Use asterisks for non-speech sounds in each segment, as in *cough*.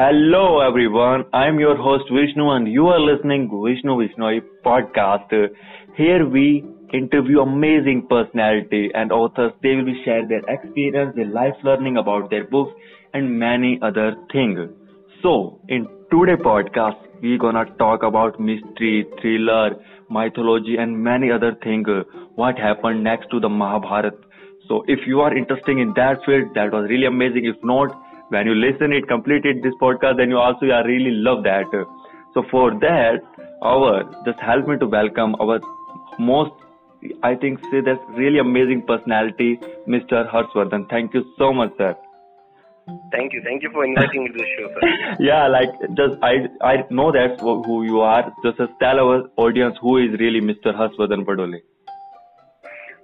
Hello everyone, I'm your host Vishnu and you are listening Vishnu Vishnoi podcast. Here we interview amazing personality and authors. They will share their experience, their life learning about their books and many other things. So in today podcast, we're gonna talk about mystery, thriller, mythology and many other things. What happened next to the Mahabharata. So if you are interested in that field, that was really amazing. If not, when you listen it completed this podcast then you also yeah, really love that so for that our just help me to welcome our most i think say that's really amazing personality mr harshwardhan thank you so much sir Thank you. Thank you for inviting me to the show, sir. *laughs* yeah, like just I I know that's who you are. Just tell our audience who is really Mr. Harshwardhan Padole.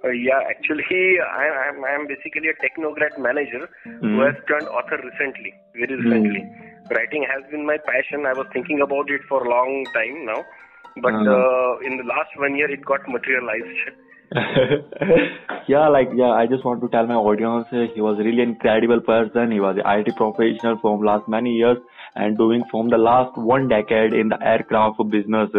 Uh, yeah, actually, I am I am basically a technocrat manager mm. who has turned author recently, very recently. Mm. Writing has been my passion. I was thinking about it for a long time now, but uh-huh. uh, in the last one year, it got materialized. *laughs* *laughs* yeah, like yeah, I just want to tell my audience uh, he was really incredible person. He was an IT professional from last many years and doing from the last one decade in the aircraft business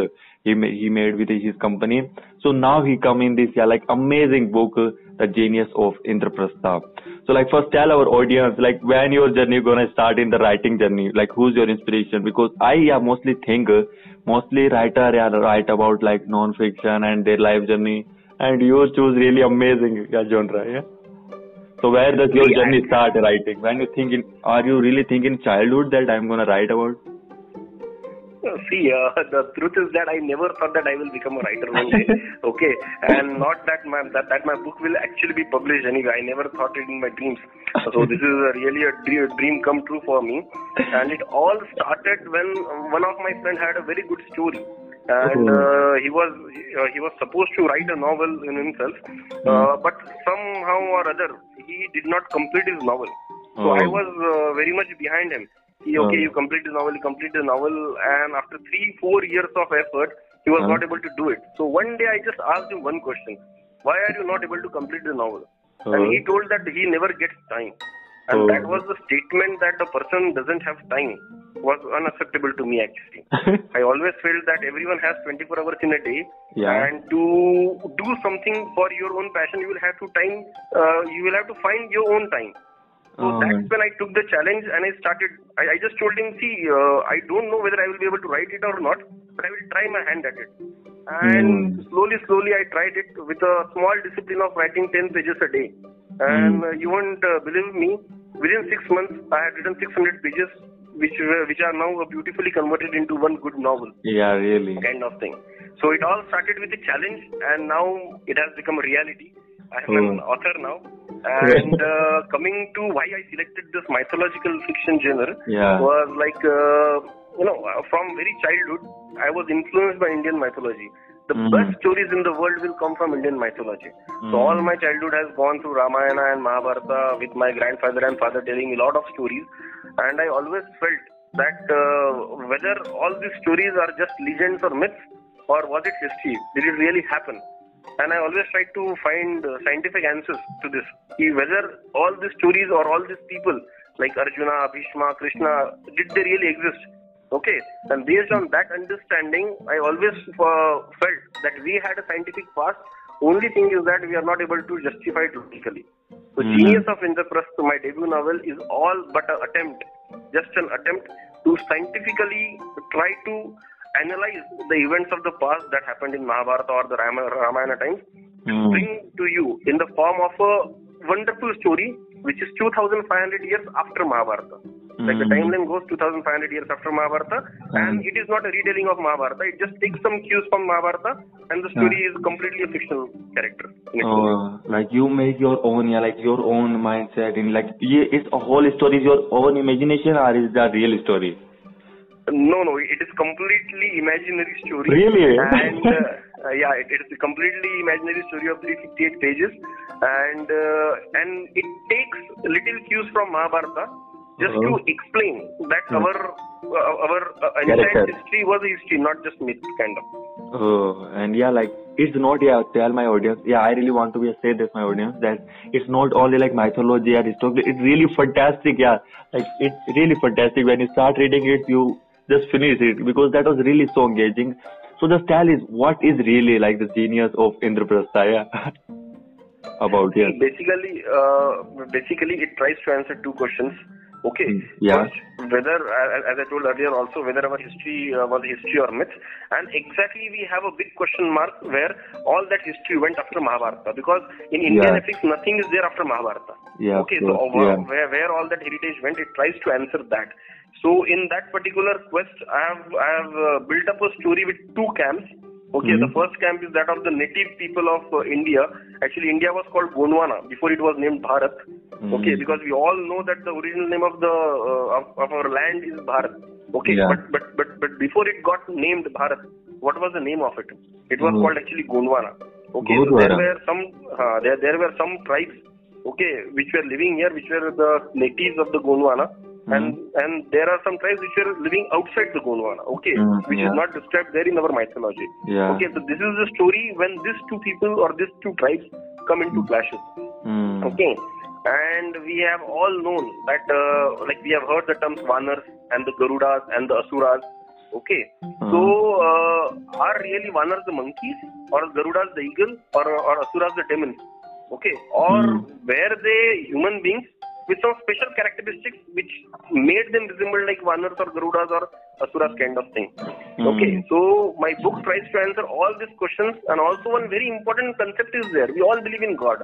he made, he made with his company. So now he come in this yeah like amazing vocal, The Genius of Indraprastha. So like first tell our audience like when your journey gonna start in the writing journey, like who's your inspiration? Because I yeah mostly think mostly writer yeah write about like non-fiction and their life journey, and you choose really amazing yeah, genre yeah. So where does your journey start writing? When you think in, are you really thinking childhood that I'm gonna write about? See, uh, *laughs* the truth is that I never thought that I will become a writer one day. *laughs* okay, and not that my that, that my book will actually be published anyway. I never thought it in my dreams. So this is a really a dream, dream come true for me. And it all started when one of my friend had a very good story and uh, he was uh, he was supposed to write a novel in himself, uh, hmm. but somehow or other he did not complete his novel. So I oh. was uh, very much behind him okay, hmm. you complete the novel, you complete the novel, and after three, four years of effort, he was hmm. not able to do it. So one day I just asked him one question: Why are you not able to complete the novel? And hmm. he told that he never gets time. And that was the statement that the person doesn't have time was unacceptable to me actually. *laughs* I always felt that everyone has 24 hours in a day, yeah. and to do something for your own passion, you will have to time. Uh, you will have to find your own time. So oh, that's when I took the challenge and I started. I, I just told him, see, uh, I don't know whether I will be able to write it or not, but I will try my hand at it. And mm. slowly, slowly, I tried it with a small discipline of writing 10 pages a day. And mm. uh, you won't uh, believe me, within six months, I had written 600 pages, which which are now beautifully converted into one good novel. Yeah, really. Kind of thing. So it all started with a challenge, and now it has become a reality. I am an oh. author now. And uh, coming to why I selected this mythological fiction genre yeah. was like, uh, you know, uh, from very childhood, I was influenced by Indian mythology. The mm. best stories in the world will come from Indian mythology. Mm. So all my childhood has gone through Ramayana and Mahabharata with my grandfather and father telling a lot of stories. And I always felt that uh, whether all these stories are just legends or myths, or was it history? Did it really happen? And I always try to find uh, scientific answers to this. Whether all these stories or all these people like Arjuna, Bhishma, Krishna, did they really exist? Okay, and based on that understanding, I always uh, felt that we had a scientific past. Only thing is that we are not able to justify it logically. So, mm-hmm. Genius of Indraprastha, my debut novel, is all but an attempt, just an attempt to scientifically try to analyze the events of the past that happened in Mahabharata or the Ramayana times mm. bring to you in the form of a wonderful story which is 2500 years after Mahabharata. Mm. Like the hmm. timeline goes 2500 years after Mahabharata, mm. and it is not a retelling of Mahabharata. It just takes some cues from Mahabharata, and the story is completely a fictional character. Oh, like you make your own, yeah, like your own mindset, in like yeah, it's a whole story is your own imagination, or is that real story? No, no, it is completely imaginary story. Really? And uh, *laughs* yeah, it, it is a completely imaginary story of 358 pages, and uh, and it takes little cues from Mahabharata just uh-huh. to explain that uh-huh. our uh, our uh, entire history was a history, not just myth, kind of. Oh, and yeah, like it's not yeah tell my audience yeah I really want to be say this my audience that it's not only like mythology or history it's really fantastic yeah like it's really fantastic when you start reading it you just finish it because that was really so engaging so the style is what is really like the genius of Indraprastha yeah *laughs* about yes basically uh, basically it tries to answer two questions Okay. Hmm. Yeah. First, whether, as I told earlier, also whether our history uh, was history or myth, and exactly we have a big question mark where all that history went after Mahabharata because in Indian yeah. epics nothing is there after Mahabharata. Yeah. Okay. So yeah. where where all that heritage went, it tries to answer that. So in that particular quest, I have I have uh, built up a story with two camps Okay, mm-hmm. the first camp is that of the native people of uh, India. Actually, India was called Gondwana before it was named Bharat. Mm-hmm. Okay, because we all know that the original name of the uh, of, of, our land is Bharat. Okay, yeah. but but but but before it got named Bharat, what was the name of it? It was mm-hmm. called actually Gondwana. Okay, so there were some uh, there there were some tribes. Okay, which were living here, which were the natives of the Gondwana Mm. And and there are some tribes which are living outside the Gondwana, okay, mm, which yeah. is not described there in our mythology. Yeah. Okay, so this is the story when these two people or these two tribes come into mm. clashes. Mm. Okay, and we have all known that, uh, like we have heard the terms Vanars and the Garudas and the Asuras. Okay, so uh, are really Vanars the monkeys or Garudas the eagle or or Asuras the demons? Okay, or were they human beings with some special characteristics which made them resemble like Vanars or Garudas or Asuras kind of thing. Mm. Okay, so my book tries to answer all these questions and also one very important concept is there. We all believe in God.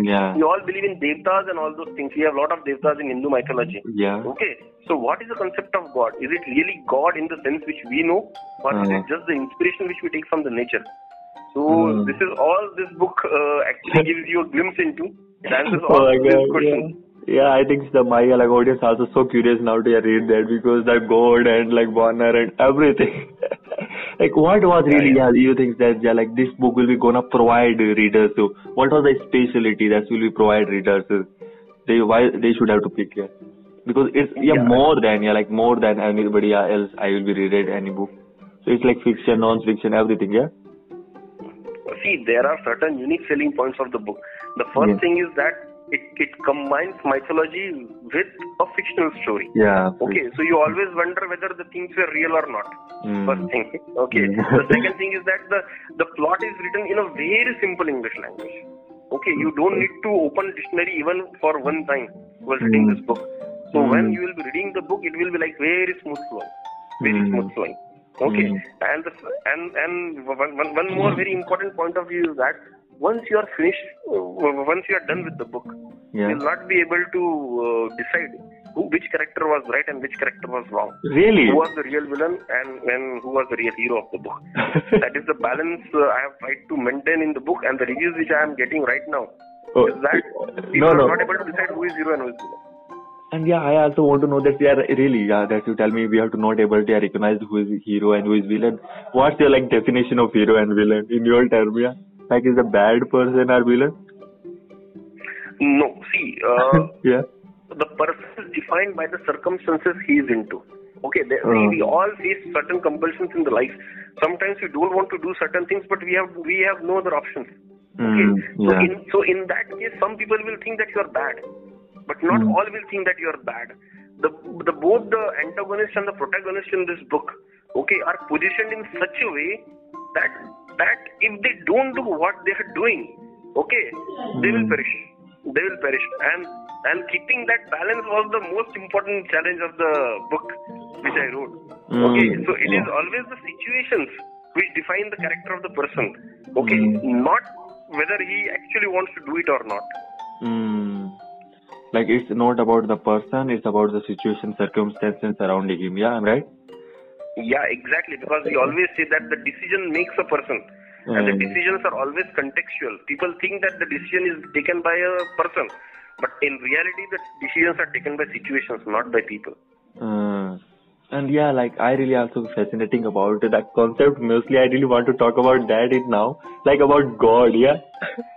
Yeah. We all believe in devtas and all those things. We have a lot of devtas in Hindu mythology. Yeah. Okay. So what is the concept of God? Is it really God in the sense which we know, or is it just the inspiration which we take from the nature? So mm. this is all this book uh, actually *laughs* gives you a glimpse into. It answers all oh these questions. Yeah. Yeah, I think the my like audience also so curious now to read that because the God and like Vanar and everything. *laughs* like what was really yeah, you think that yeah, like this book will be gonna provide readers so what was the specialty that will be provide readers they why they should have to pick here because it's yeah, yeah, more than yeah like more than anybody else I will be read any book. So it's like fiction non-fiction everything yeah? See there are certain unique selling points of the book. The first yeah. thing is that it, it combines mythology with a fictional story. Yeah. Okay, so you always wonder whether the things were real or not. Mm. First thing. Okay. Mm. *laughs* the second thing is that the, the plot is written in a very simple English language. Okay, you don't need to open dictionary even for one time while reading mm. this book. So mm. when you will be reading the book, it will be like very smooth flowing. Very mm. smooth flowing. Okay. Mm. And the, and and one, one more very important point of view is that once you are finished, uh, once you are done with the book, yeah. you'll not be able to uh, decide who, which character was right and which character was wrong. Really? Who was the real villain and, and who was the real hero of the book. *laughs* that is the balance uh, I have tried to maintain in the book and the reviews which I am getting right now. Oh, is that people no, no. are not able to decide who is hero and who is villain. And yeah, I also want to know that we are really, yeah, that you tell me we have to not able to recognize who is hero and who is villain. What's your like definition of hero and villain in your term, yeah? Like, is a bad person or villain? No. See, uh, *laughs* yeah. The person is defined by the circumstances he is into. Okay, they, uh. we, we all face certain compulsions in the life. Sometimes we don't want to do certain things, but we have we have no other options. Okay, mm, yeah. so in so in that case, some people will think that you are bad, but not mm. all will think that you are bad. The the both the antagonist and the protagonist in this book, okay, are positioned in such a way that that if they don't do what they are doing, okay, they will hmm. perish. They will perish. And and keeping that balance was the most important challenge of the book which I wrote. Hmm. Okay, so it is always the situations which define the character of the person. Okay, hmm. not whether he actually wants to do it or not. Mm. Like it's not about the person, it's about the situation, circumstances surrounding him. Yeah, I'm right. Yeah, exactly. Because we always say that the decision makes a person. Mm. And the hmm. decisions are always contextual. People think that the decision is taken by a person. But in reality, the decisions are taken by situations, not by people. Mm. And yeah, like I really also fascinating about that concept. Mostly, I really want to talk about that it now, like about God. Yeah,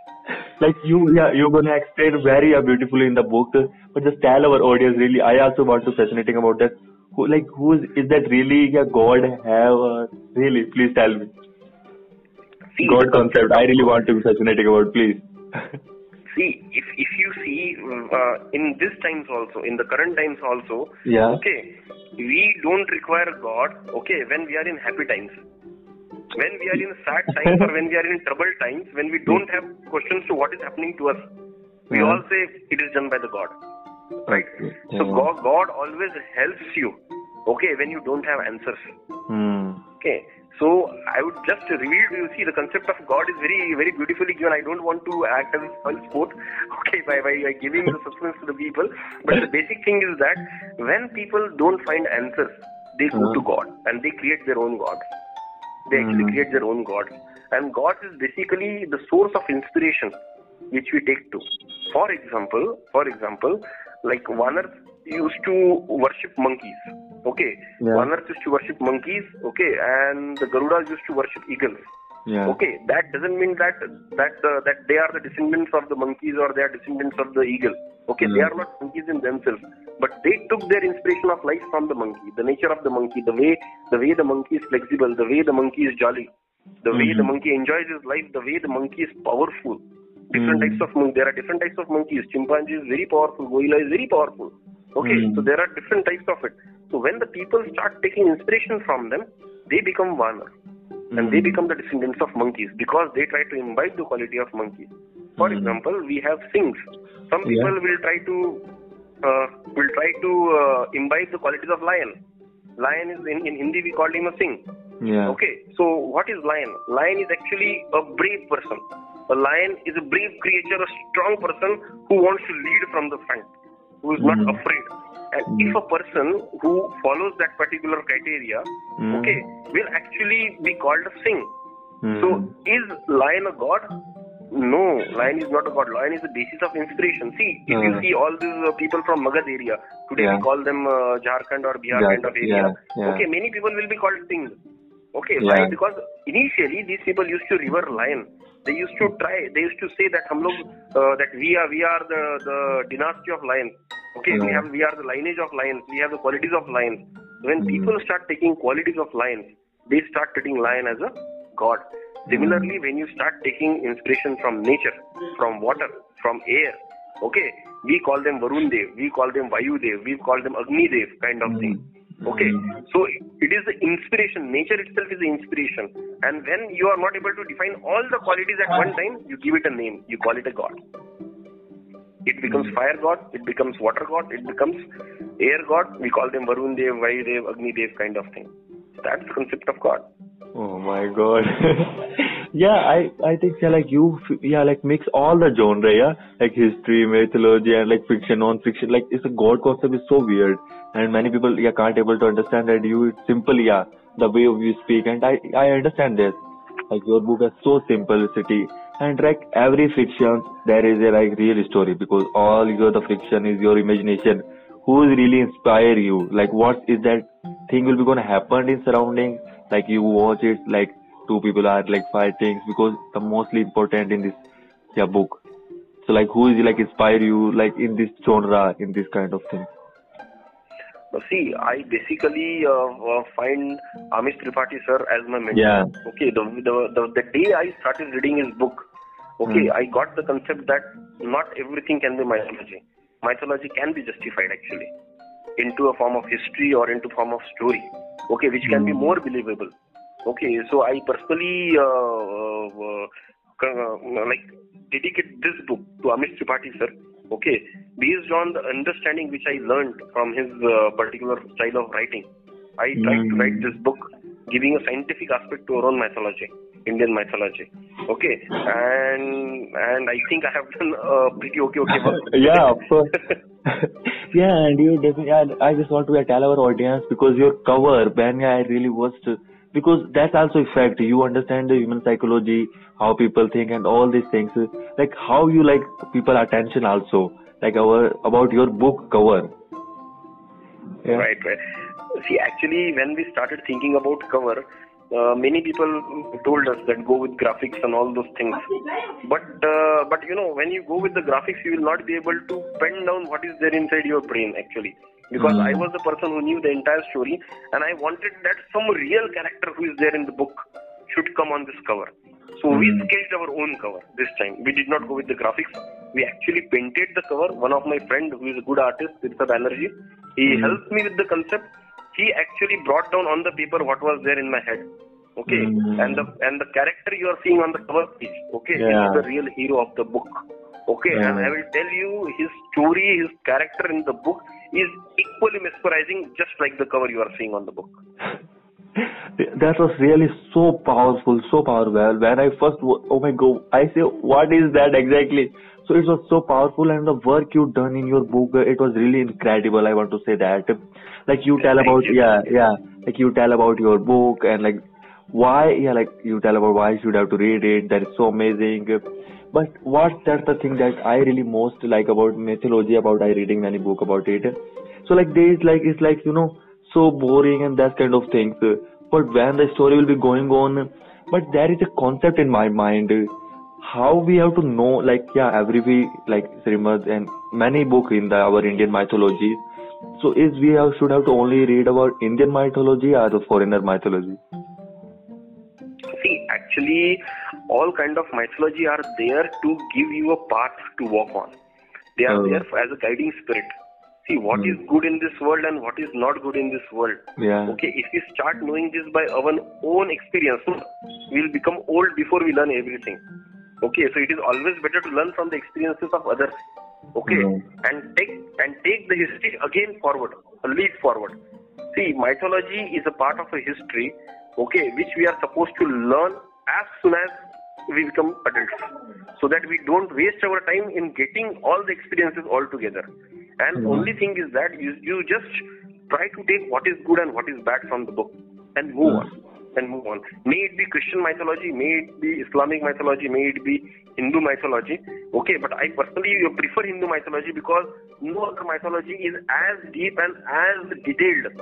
*laughs* like you, yeah, you're gonna explain very beautifully in the book. But just tell our audience really. I also want to fascinating about that who like who is, is that really a god have uh, really please tell me see, God concept. I really want to be fascinating about, please. *laughs* see, if if you see uh, in this times also, in the current times also, yeah. Okay, we don't require God. Okay, when we are in happy times, when we are in sad *laughs* times or when we are in troubled times, when we don't have questions to what is happening to us, we yeah. all say it is done by the God. Right. Yeah. So God, God always helps you. Okay, when you don't have answers. Hmm. Okay. So I would just reveal to you, see, the concept of God is very, very beautifully given. I don't want to act as a sport, *laughs* okay, by, by, by giving the substance to the people. But the basic thing is that when people don't find answers, they go uh-huh. to God and they create their own gods. They actually mm-hmm. create their own gods. And God is basically the source of inspiration which we take to. For example, for example, like Vanars used to worship monkeys. Okay, yeah. Vanars used to worship monkeys. Okay, and the Garudas used to worship eagles. Yeah. Okay, that doesn't mean that that uh, that they are the descendants of the monkeys or they are descendants of the eagle. Okay, mm. they are not monkeys in themselves, but they took their inspiration of life from the monkey, the nature of the monkey, the way the way the monkey is flexible, the way the monkey is jolly, the mm-hmm. way the monkey enjoys his life, the way the monkey is powerful. Different mm. types of monkeys. There are different types of monkeys. Chimpanzee is very powerful. Gorilla is very powerful. Okay, mm. so there are different types of it. So when the people start taking inspiration from them, they become Vanar. Mm. And they hmm. become the descendants of monkeys because they try to imbibe the quality of monkeys. For mm. example, we have things. Some people yeah. will try to uh, will try to uh, imbibe the qualities of lion. Lion is in, in Hindi we call him a sing. Yeah. Okay, so what is lion? Lion is actually a brave person. A lion is a brave creature, a strong person who wants to lead from the front who is mm-hmm. not afraid. And mm-hmm. if a person who follows that particular criteria, mm-hmm. okay, will actually be called a sing. So, is lion a god? No, lion is not a god. Lion is the basis of inspiration. See, if you see all these uh, people from Magadh area, today yeah. we call them uh, Jharkhand or Bihar yeah. kind of area. Yeah. Okay, many people will be called Singh. Okay, why? Because initially these people used to revere lion they used to try they used to say that hum log, uh, that we are we are the the dynasty of lions. Okay we have we are the lineage of lions. We have the qualities of lions. When mm people start taking qualities of lions they start treating lion as a god. Similarly when you start taking inspiration from nature from water from air okay we call them varun dev we call them vayu dev we call them agni dev kind of thing Okay, so it is the inspiration. Nature itself is the inspiration, and when you are not able to define all the qualities at one time, you give it a name. You call it a god. It becomes fire god. It becomes water god. It becomes air god. We call them Varun Dev, Vayu Dev, Agni Dev kind of thing. That's the concept of God. Oh my god. *laughs* yeah, I I think yeah, like you yeah like mix all the genre yeah? Like history, mythology and like fiction, non-fiction. Like it's a god concept is so weird and many people yeah can't able to understand that you it's simple yeah the way you speak. And I I understand this. Like your book has so simplicity. And like every fiction there is a like real story because all your the fiction is your imagination. Who is really inspire you? Like what is that thing will be gonna happen in surrounding? Like you watch it like two people are like fighting because the mostly important in this yeah book so like who is like inspire you like in this genre in this kind of thing See, I basically uh, uh, find Amish Tripathi sir as my mentor. Yeah. Okay, the, the, the, the day I started reading his book, okay, mm. I got the concept that not everything can be mythology. Mythology can be justified actually into a form of history or into form of story, okay, which can mm. be hmm. more believable. Okay, so I personally uh, uh, uh like dedicate this book to Amish Tripathi sir Okay, based on the understanding which I learned from his uh, particular style of writing, I tried mm. to write this book giving a scientific aspect to our own mythology, Indian mythology. Okay, and and I think I have *laughs* done a pretty okay okay work. *laughs* yeah, of course. *laughs* yeah, and you definitely. I, I just want to tell our audience because your cover, Ben, I really was. To, because that's also effect you understand the human psychology how people think and all these things. Like how you like people attention also. Like our about your book cover. Yeah. right right. See actually when we started thinking about cover uh, many people told us that go with graphics and all those things. But uh, but you know when you go with the graphics you will not be able to pen down what is there inside your brain actually because mm. I was the person who knew the entire story and I wanted that some real character who is there in the book should come on this cover. So mm. we hmm. sketched our own cover this time. We did not go with the graphics. We actually painted the cover. One of my friend who is a good artist, Tirtha Banerjee, he mm. helped me with the concept. He actually brought down on the paper what was there in my head. Okay, mm. and the and the character you are seeing on the cover page. Okay, yeah. is the real hero of the book. Okay, yeah. and I will tell you his story, his character in the book is equally mesmerizing, just like the cover you are seeing on the book. that was really so powerful, so powerful. When I first, oh my god, I say, what is that exactly? So it was so powerful, and the work you done in your book, it was really incredible. I want to say that, like you tell about, yeah, yeah, like you tell about your book and like why, yeah, like you tell about why you should have to read it. That is so amazing. But what that's the thing that I really most like about mythology, about I reading many book about it. So like there is like it's like you know so boring and that kind of things. But when the story will be going on, but there is a concept in my mind. How we have to know, like yeah, every week, like Srimad and many book in the our Indian mythology. So is we have, should have to only read about Indian mythology or the foreigner mythology? Actually, all kind of mythology are there to give you a path to walk on. They are oh. there as a guiding spirit see what mm. is good in this world and what is not good in this world. Yeah. Okay, if we start knowing this by our own experience, we'll become old before we learn everything. Okay, so it is always better to learn from the experiences of others. Okay, mm. and take and take the history again forward, lead forward. See, mythology is a part of a history, okay, which we are supposed to learn as soon as we become adults, so that we don't waste our time in getting all the experiences all together. And mm-hmm. only thing is that you you just try to take what is good and what is bad from the book and move mm-hmm. on and move on. May it be Christian mythology, may it be Islamic mythology, may it be Hindu mythology. Okay, but I personally prefer Hindu mythology because no other mythology is as deep and as detailed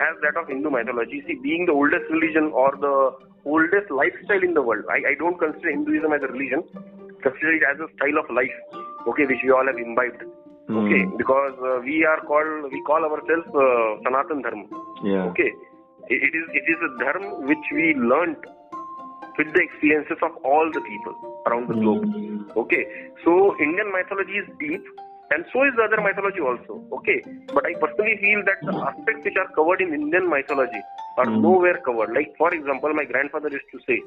as that of Hindu mythology. See, being the oldest religion or the oldest lifestyle in the world, I, I don't consider Hinduism as a religion, consider it as a style of life, okay, which we all have imbibed. Mm. Okay, because uh, we are called, we call ourselves uh, Sanatan Dharma. Yeah. Okay, it is it is a dharma which we learnt with the experiences of all the people around the globe. Mm. Okay, so Indian mythology is deep, and so is the other mythology also. Okay, but I personally feel that the aspects which are covered in Indian mythology are mm. nowhere covered. Like for example, my grandfather used to say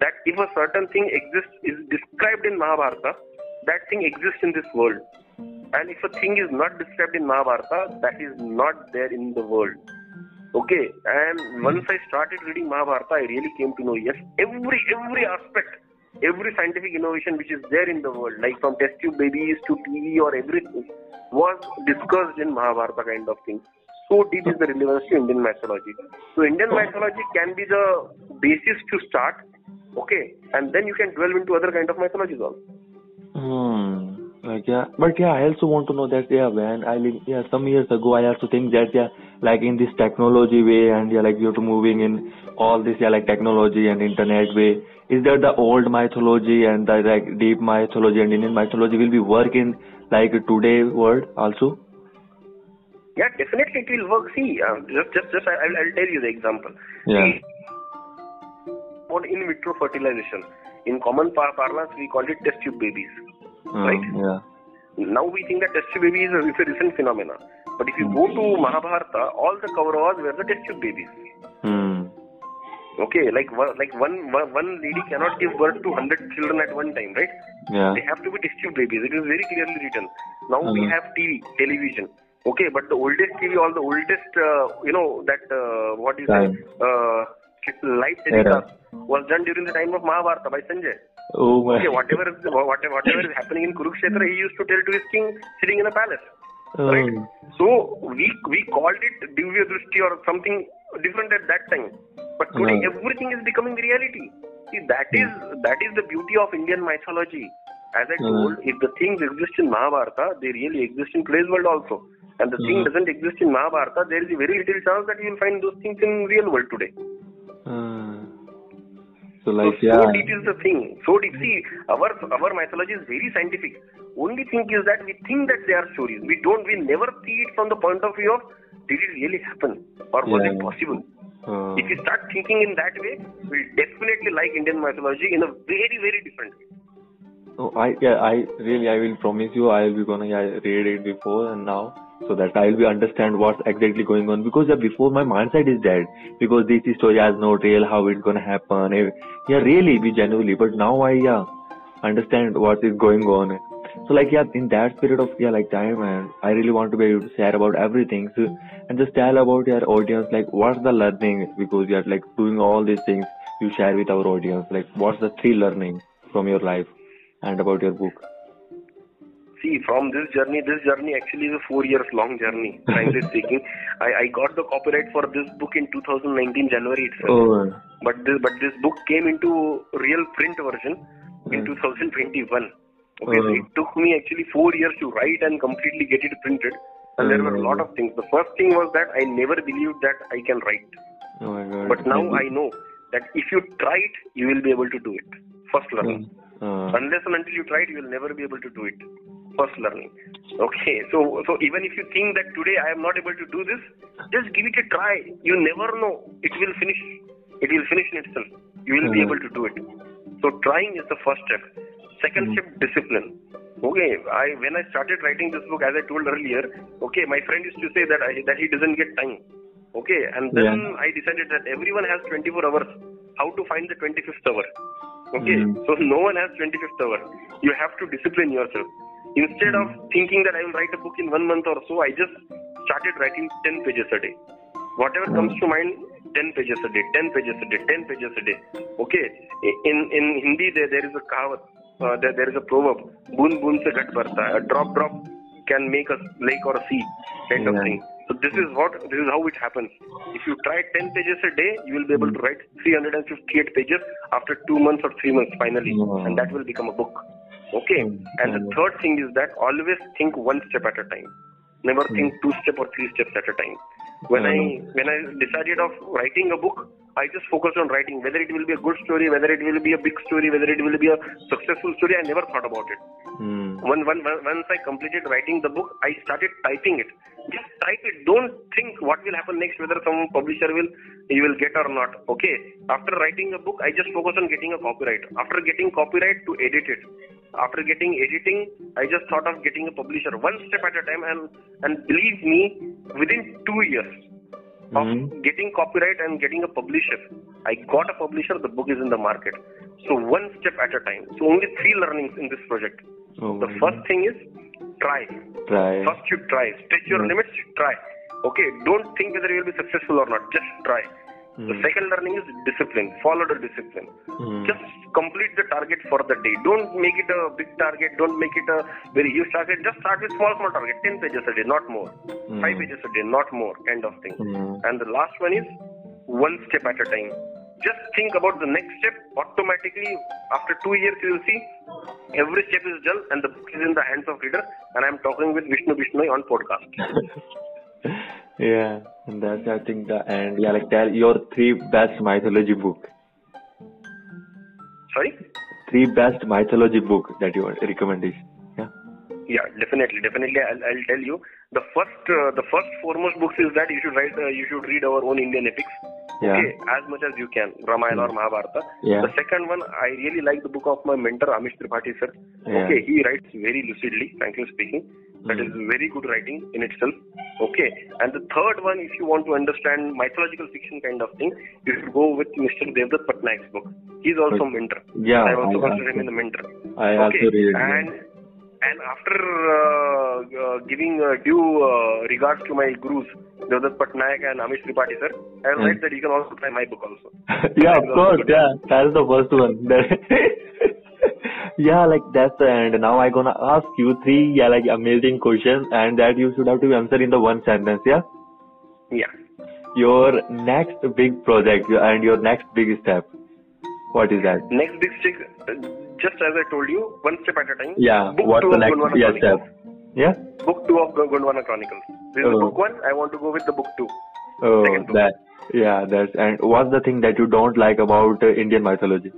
that if a certain thing exists is described in Mahabharata, that thing exists in this world. And if a thing is not described in Mahabharata, that is not there in the world. Okay, and once I started reading Mahabharata, I really came to know yes, every every aspect, every scientific innovation which is there in the world, like from test tube babies to TV or everything, was discussed in Mahabharata kind of thing. So deep is the relevance to Indian mythology. So Indian mythology can be the basis to start, okay, and then you can delve into other kind of mythologies also. Hmm. Like yeah, but yeah, I also want to know that yeah, when I live yeah, some years ago I also think that yeah, like in this technology way and yeah, like you're moving in all this yeah, like technology and internet way. Is there the old mythology and the like deep mythology and Indian mythology will be working like today world also? Yeah, definitely it will work. See, uh, just just just I'll, I'll tell you the example. Yeah. On in vitro fertilization, in common parlance we call it test tube babies mm, right? Yeah. Now we think that test tube baby is a, is a recent phenomenon. But if you go to Mahabharata, all the Kauravas were the test tube babies. Mm. Okay, like like one one lady cannot give birth to hundred children at one time, right? Yeah. They have to be test tube babies. It is very clearly written. Now mm-hmm. we have TV, television. Okay, but the oldest TV, all the oldest, uh, you know, that uh, what is it? Uh, live telecast was done during the time of Mahabharata by Sanjay. Oh my. Okay, whatever is whatever, whatever is happening in Kurukshetra, he used to tell to his king sitting in a palace. Right. Hmm. So we we called it Divya Drishti or something different at that time. But today no. everything is becoming reality. See that hmm. is that is the beauty of Indian mythology. As I told, if the things exist in Mahabharata, they really exist in today's world also. And the thing doesn't exist in Mahabharata, there is a very little chance that you will find those things in real world today. So like so, yeah. So deep is the thing. So deep. See, our our mythology is very scientific. Only thing is that we think that they are stories. We don't. We never see it from the point of view of did it really happen or was yeah. it possible? Uh, if you start thinking in that way, we'll definitely like Indian mythology in a very, very different way. Oh, I yeah, I really I will promise you I'll be gonna yeah, read it before and now so that I'll be understand what's exactly going on because yeah, before my mindset is dead because this story has no trail how it's gonna happen. Eh, yeah really be genuinely but now I yeah understand what is going on. So like yeah in that period of yeah like time and I really want to be able to share about everything so, and just tell about your audience like what's the learning because you're like doing all these things you share with our audience like what's the three learning from your life and about your book see from this journey this journey actually is a four years long journey frankly speaking. *laughs* I, I got the copyright for this book in 2019 january itself. Oh. but this but this book came into real print version in hmm. 2021 okay oh. so it took me actually four years to write and completely get it printed. And there were a lot hmm. of things. The first thing was that i never believed that i can write. Oh my God. but now i know that if you try it you will be able to do it. First learning hmm. uh. unless and until you try it you will never be able to do it first learning. Okay, so so even if you think that today I am not able to do this, just give it a try. You never know. It will finish. It will finish in itself. You will mm-hmm. be able to do it. So trying is the first step. 2nd mm-hmm. step, discipline. Okay, I when I started writing this book, as I told earlier, okay, my friend used to say that I, that he doesn't get time. Okay, and then yeah. I decided that everyone has 24 hours. How to find the 25th hour? Okay, mm-hmm. so no one has 25th hour. You have to discipline yourself. Instead of thinking that I will write a book in one month or so, I just started writing 10 pages a day. Whatever hmm. comes to mind, 10 pages a day, 10 pages a day, 10 pages a day. Okay. In in Hindi, there, there is a kahavat, uh, there, there is a proverb, boon boon se ghat barta. A drop drop can make a lake or a sea kind of thing. So this is what this is how it happens. If you try 10 pages a day, you will be able to hmm. write 358 pages after two months or three months finally, hmm. and that will become a book. Okay. And the third thing is that always think one step at a time. Never mm-hmm. think two step or three steps at a time. When I when I decided of writing a book, I just focused on writing. Whether it will be a good story, whether it will be a big story, whether it will be a successful story, I never thought about it. Mm. When, when, once I completed writing the book, I started typing it. Just type it. Don't think what will happen next, whether some publisher will you will get or not. Okay. After writing a book, I just focus on getting a copyright. After getting copyright, to edit it after getting editing, I just thought of getting a publisher one step at a time, and and believe me, within two years of mm-hmm. getting copyright and getting a publisher, I got a publisher. The book is in the market. So one step at a time. So only three learnings in this project. Oh, the first thing is try. Try. First you try. Stretch your mm-hmm. limits. Try. Okay. Don't think whether you will be successful or not. Just try. Mm. The second learning is discipline. Follow the discipline. Mm. Just complete the target for the day. Don't make it a big target. Don't make it a very huge target. Just start with small, small target. 10 pages a day, not more. Mm. 5 pages a day, not more, kind of thing. Hmm. And the last one is one step at a time. Just think about the next step. Automatically, after two years, you will see every step is done and the book is in the hands of reader. And I'm talking with Vishnu Bishnoi on podcast. *laughs* Yeah, and that's I think the end. Yeah, like tell your three best mythology book. Sorry. Three best mythology book that you recommend is. Yeah. Yeah, definitely, definitely. I'll, I'll tell you. The first, uh, the first foremost books is that you should write, uh, you should read our own Indian epics. Yeah. Okay, as much as you can, Ramayana mm. or Mahabharata. Yeah. The second one, I really like the book of my mentor Amish Tripathi sir. Yeah. Okay, he writes very lucidly, frankly speaking. That is very good writing in itself. Okay. And the third one, if you want to understand mythological fiction kind of thing, you should go with Mr. Devdutt Patnaik's book. He's also a mentor. Yeah. I also I consider him in the mentor. I okay. also read And and after uh, uh, giving uh, due uh, regards to my gurus, Devdutt Patnaik and Amish Tripathi sir, I will mm. write that you can also try my book also. *laughs* yeah, of course. Yeah, that's the first one. *laughs* *laughs* yeah, like that's the end. Now I'm gonna ask you three yeah like amazing questions and that you should have to answer in the one sentence, yeah? Yeah. Your next big project and your next big step. What is that? Next big step just as I told you, one step at a time. Yeah. Book What's the next yeah, step? Yeah. Book two of Gondwana Chronicles. This oh. is book one. I want to go with the book two. Oh, that. Yeah, that's and what's the thing that you don't like about uh, Indian mythology?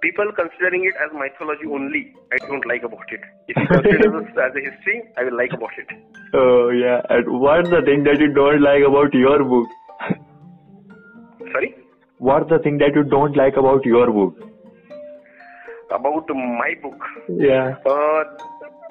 People considering it as mythology only, I don't like about it. If you consider *laughs* this as a history, I will like about it. Oh yeah, and what's the thing that you don't like about your book? Sorry? What's the thing that you don't like about your book? About my book? Yeah. Uh,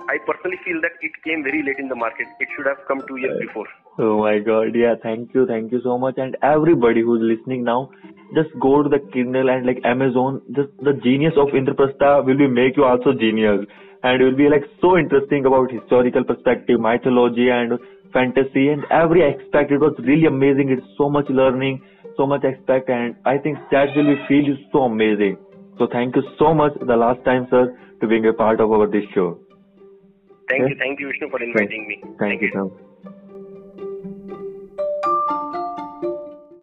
I personally feel that it came very late in the market. It should have come two years before. Oh my god, yeah, thank you, thank you so much. And everybody who's listening now, just go to the Kindle and like Amazon, just the genius of Indraprastha will be make you also genius. And it will be like so interesting about historical perspective, mythology and fantasy and every aspect. It was really amazing. It's so much learning, so much aspect and I think that will be feel you so amazing. So thank you so much the last time, sir, to being a part of our this show. Thank you, thank you, Vishnu, for inviting me. Thank, thank you, sir.